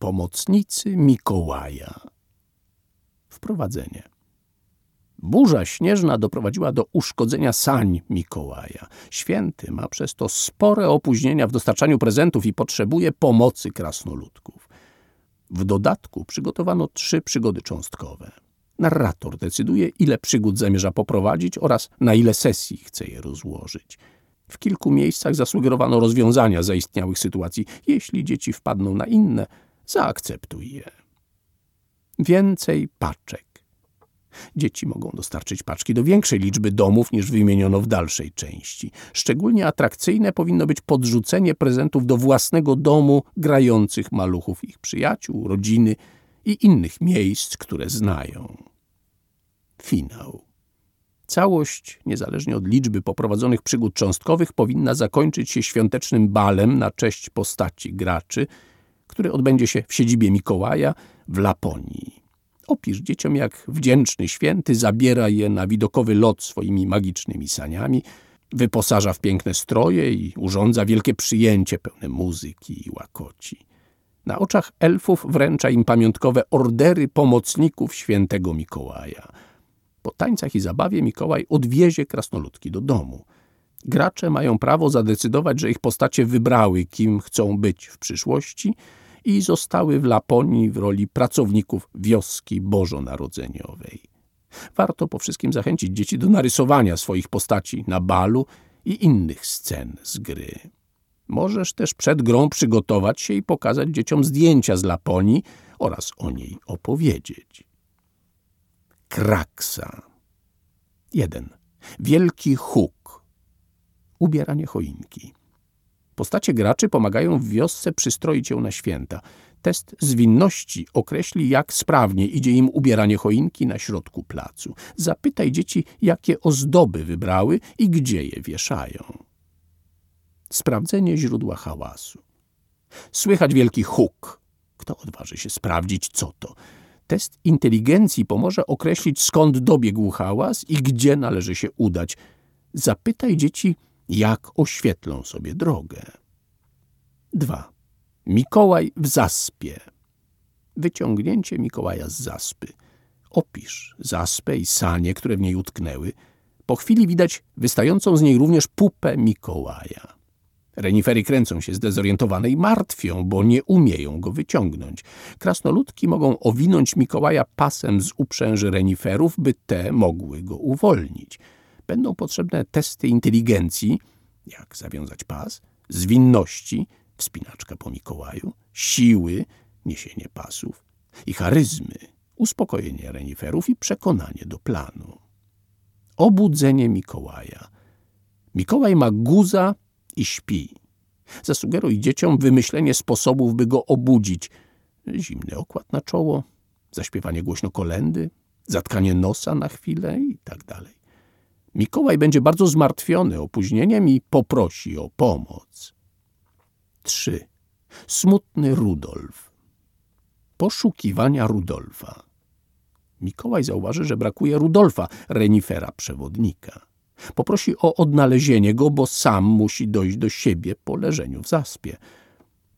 Pomocnicy Mikołaja. Wprowadzenie. Burza śnieżna doprowadziła do uszkodzenia sań Mikołaja. Święty ma przez to spore opóźnienia w dostarczaniu prezentów i potrzebuje pomocy krasnoludków. W dodatku przygotowano trzy przygody cząstkowe. Narrator decyduje, ile przygód zamierza poprowadzić oraz na ile sesji chce je rozłożyć. W kilku miejscach zasugerowano rozwiązania zaistniałych sytuacji. Jeśli dzieci wpadną na inne, zaakceptuj je. Więcej paczek. Dzieci mogą dostarczyć paczki do większej liczby domów niż wymieniono w dalszej części. Szczególnie atrakcyjne powinno być podrzucenie prezentów do własnego domu grających maluchów ich przyjaciół, rodziny i innych miejsc, które znają. Finał. Całość, niezależnie od liczby poprowadzonych przygód cząstkowych, powinna zakończyć się świątecznym balem na cześć postaci graczy, który odbędzie się w siedzibie Mikołaja w Laponii. Opisz dzieciom, jak wdzięczny święty zabiera je na widokowy lot swoimi magicznymi saniami, wyposaża w piękne stroje i urządza wielkie przyjęcie pełne muzyki i łakoci. Na oczach elfów wręcza im pamiątkowe ordery pomocników świętego Mikołaja. Po tańcach i zabawie Mikołaj odwiezie krasnoludki do domu. Gracze mają prawo zadecydować, że ich postacie wybrały, kim chcą być w przyszłości – i zostały w Laponii w roli pracowników wioski bożonarodzeniowej. Warto po wszystkim zachęcić dzieci do narysowania swoich postaci na balu i innych scen z gry. Możesz też przed grą przygotować się i pokazać dzieciom zdjęcia z Laponii oraz o niej opowiedzieć. Kraksa 1. Wielki huk Ubieranie choinki Postacie graczy pomagają w wiosce przystroić ją na święta. Test zwinności określi, jak sprawnie idzie im ubieranie choinki na środku placu. Zapytaj dzieci, jakie ozdoby wybrały i gdzie je wieszają. Sprawdzenie źródła hałasu. Słychać wielki huk. Kto odważy się sprawdzić, co to? Test inteligencji pomoże określić, skąd dobiegł hałas i gdzie należy się udać. Zapytaj dzieci, jak oświetlą sobie drogę. 2. Mikołaj w zaspie. Wyciągnięcie Mikołaja z zaspy. Opisz zaspę i sanie, które w niej utknęły. Po chwili widać wystającą z niej również pupę Mikołaja. Renifery kręcą się zdezorientowane i martwią, bo nie umieją go wyciągnąć. Krasnoludki mogą owinąć Mikołaja pasem z uprzęży reniferów, by te mogły go uwolnić będą potrzebne testy inteligencji, jak zawiązać pas, zwinności, wspinaczka po Mikołaju, siły, niesienie pasów i charyzmy, uspokojenie reniferów i przekonanie do planu. Obudzenie Mikołaja. Mikołaj ma guza i śpi. Zasugeruj dzieciom wymyślenie sposobów, by go obudzić. Zimny okład na czoło, zaśpiewanie głośno kolendy, zatkanie nosa na chwilę i tak dalej. Mikołaj będzie bardzo zmartwiony opóźnieniem i poprosi o pomoc. 3. Smutny Rudolf. Poszukiwania Rudolfa. Mikołaj zauważy, że brakuje Rudolfa, renifera przewodnika. Poprosi o odnalezienie go, bo sam musi dojść do siebie po leżeniu w zaspie.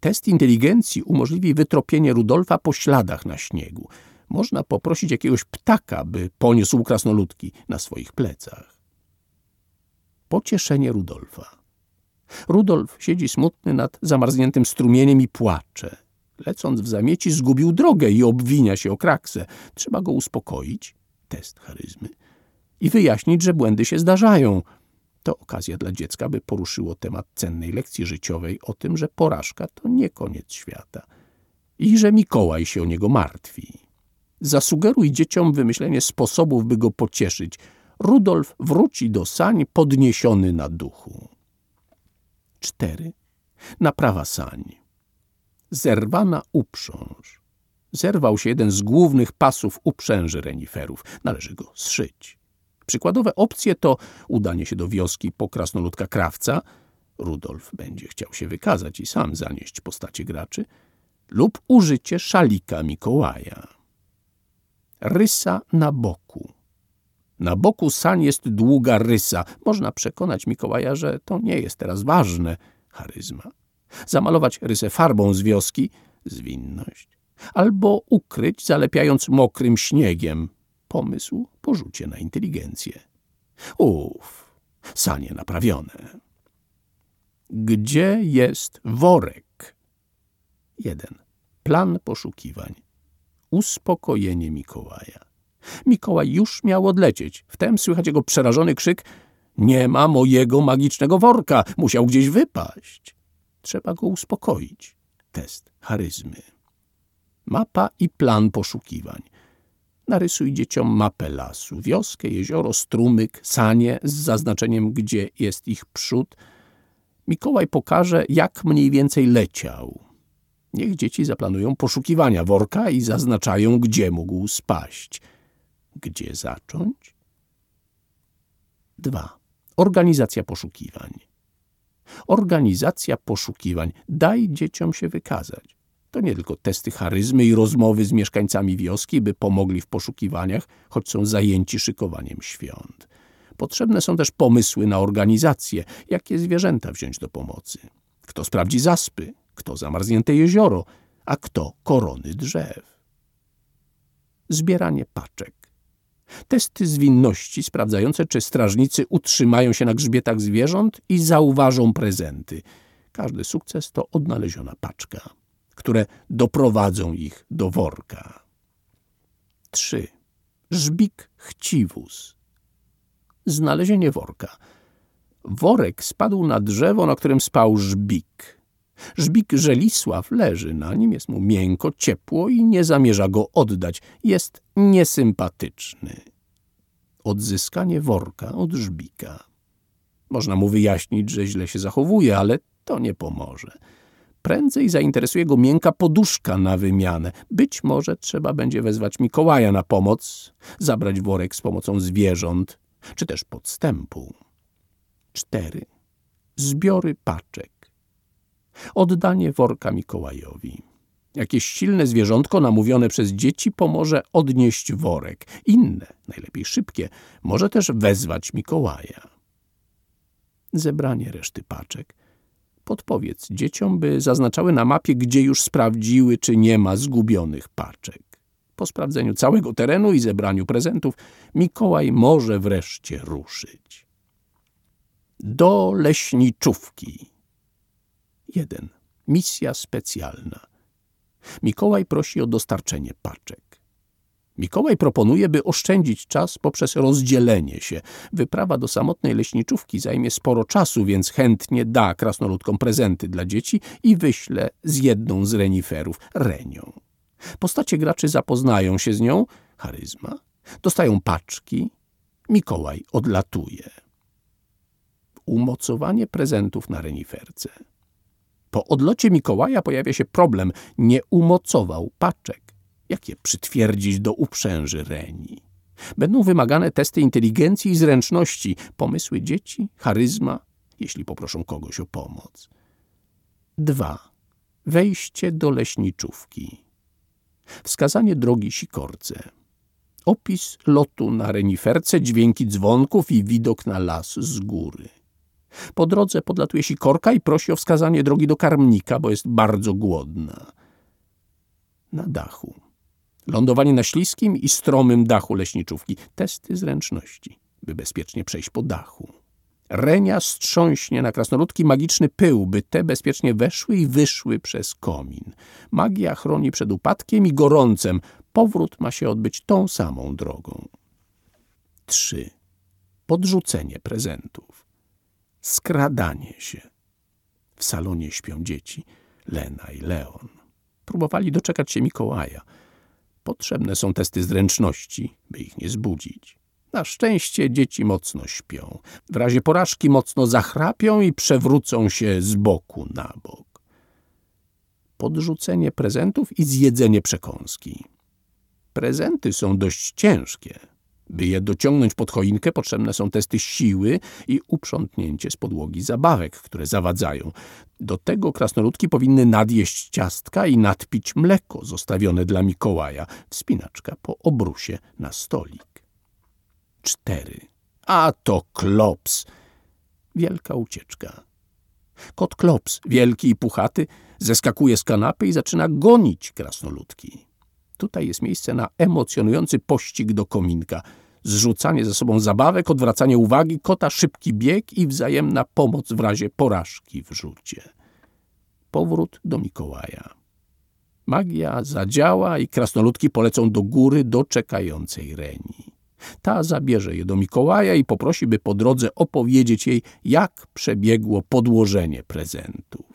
Test inteligencji umożliwi wytropienie Rudolfa po śladach na śniegu. Można poprosić jakiegoś ptaka, by poniósł krasnoludki na swoich plecach pocieszenie Rudolfa. Rudolf siedzi smutny nad zamarzniętym strumieniem i płacze. Lecąc w zamieci zgubił drogę i obwinia się o kraksę. Trzeba go uspokoić, test charyzmy, i wyjaśnić, że błędy się zdarzają. To okazja dla dziecka, by poruszyło temat cennej lekcji życiowej o tym, że porażka to nie koniec świata i że Mikołaj się o niego martwi. Zasugeruj dzieciom wymyślenie sposobów, by go pocieszyć – Rudolf wróci do sań podniesiony na duchu. 4. Naprawa sań. Zerwana uprząż. Zerwał się jeden z głównych pasów uprzęży reniferów. Należy go zszyć. Przykładowe opcje to udanie się do wioski po krasnoludka krawca, Rudolf będzie chciał się wykazać i sam zanieść postacie graczy, lub użycie szalika Mikołaja. Rysa na boku. Na boku sań jest długa rysa. Można przekonać Mikołaja, że to nie jest teraz ważne. Charyzma. Zamalować rysę farbą z wioski, Zwinność. Albo ukryć, zalepiając mokrym śniegiem. Pomysł porzucie na inteligencję. Uf, sanie naprawione. Gdzie jest worek? 1. Plan poszukiwań. Uspokojenie Mikołaja. Mikołaj już miał odlecieć. Wtem słychać jego przerażony krzyk nie ma mojego magicznego worka, musiał gdzieś wypaść. Trzeba go uspokoić. Test charyzmy. Mapa i plan poszukiwań. Narysuj dzieciom mapę lasu, wioskę, jezioro, strumyk, sanie z zaznaczeniem, gdzie jest ich przód. Mikołaj pokaże, jak mniej więcej leciał. Niech dzieci zaplanują poszukiwania worka i zaznaczają, gdzie mógł spaść. Gdzie zacząć? 2. Organizacja poszukiwań. Organizacja poszukiwań. Daj dzieciom się wykazać. To nie tylko testy charyzmy i rozmowy z mieszkańcami wioski, by pomogli w poszukiwaniach, choć są zajęci szykowaniem świąt. Potrzebne są też pomysły na organizację, jakie zwierzęta wziąć do pomocy. Kto sprawdzi zaspy, kto zamarznięte jezioro, a kto korony drzew. Zbieranie paczek. Testy zwinności sprawdzające, czy strażnicy utrzymają się na grzbietach zwierząt i zauważą prezenty. Każdy sukces to odnaleziona paczka, które doprowadzą ich do worka. 3. Żbik chciwus. Znalezienie worka. Worek spadł na drzewo, na którym spał żbik. Żbik Żelisław leży na nim, jest mu miękko, ciepło i nie zamierza go oddać. Jest niesympatyczny. Odzyskanie worka od żbika. Można mu wyjaśnić, że źle się zachowuje, ale to nie pomoże. Prędzej zainteresuje go miękka poduszka na wymianę. Być może trzeba będzie wezwać Mikołaja na pomoc, zabrać worek z pomocą zwierząt, czy też podstępu. 4. Zbiory paczek. Oddanie worka Mikołajowi. Jakieś silne zwierzątko namówione przez dzieci pomoże odnieść worek. Inne, najlepiej szybkie, może też wezwać Mikołaja. Zebranie reszty paczek. Podpowiedz dzieciom, by zaznaczały na mapie, gdzie już sprawdziły, czy nie ma zgubionych paczek. Po sprawdzeniu całego terenu i zebraniu prezentów, Mikołaj może wreszcie ruszyć. Do leśniczówki. 1. Misja specjalna. Mikołaj prosi o dostarczenie paczek. Mikołaj proponuje, by oszczędzić czas poprzez rozdzielenie się. Wyprawa do samotnej leśniczówki zajmie sporo czasu, więc chętnie da krasnoludkom prezenty dla dzieci i wyśle z jedną z reniferów, Renią. Postacie graczy zapoznają się z nią, charyzma, dostają paczki, Mikołaj odlatuje. Umocowanie prezentów na reniferce. Po odlocie Mikołaja pojawia się problem. Nie umocował paczek. Jak je przytwierdzić do uprzęży Reni? Będą wymagane testy inteligencji i zręczności, pomysły dzieci, charyzma, jeśli poproszą kogoś o pomoc. 2. Wejście do leśniczówki. Wskazanie drogi sikorce. Opis lotu na reniferce, dźwięki dzwonków i widok na las z góry. Po drodze podlatuje sikorka i prosi o wskazanie drogi do karmnika, bo jest bardzo głodna. Na dachu. Lądowanie na śliskim i stromym dachu leśniczówki. Testy zręczności, by bezpiecznie przejść po dachu. Renia strząśnie na krasnoludki magiczny pył, by te bezpiecznie weszły i wyszły przez komin. Magia chroni przed upadkiem i gorącem. Powrót ma się odbyć tą samą drogą. 3. Podrzucenie prezentów. Skradanie się. W salonie śpią dzieci, Lena i Leon. Próbowali doczekać się Mikołaja. Potrzebne są testy zręczności, by ich nie zbudzić. Na szczęście dzieci mocno śpią. W razie porażki mocno zachrapią i przewrócą się z boku na bok. Podrzucenie prezentów i zjedzenie przekąski. Prezenty są dość ciężkie. By je dociągnąć pod choinkę, potrzebne są testy siły i uprzątnięcie z podłogi zabawek, które zawadzają. Do tego krasnoludki powinny nadjeść ciastka i nadpić mleko zostawione dla Mikołaja, wspinaczka po obrusie na stolik. Cztery. A to klops. Wielka ucieczka. Kot klops, wielki i puchaty, Zeskakuje z kanapy i zaczyna gonić krasnoludki. Tutaj jest miejsce na emocjonujący pościg do kominka. Zrzucanie ze sobą zabawek, odwracanie uwagi, kota szybki bieg i wzajemna pomoc w razie porażki w rzucie. Powrót do Mikołaja. Magia zadziała i krasnoludki polecą do góry do czekającej Reni. Ta zabierze je do Mikołaja i poprosi, by po drodze opowiedzieć jej, jak przebiegło podłożenie prezentów.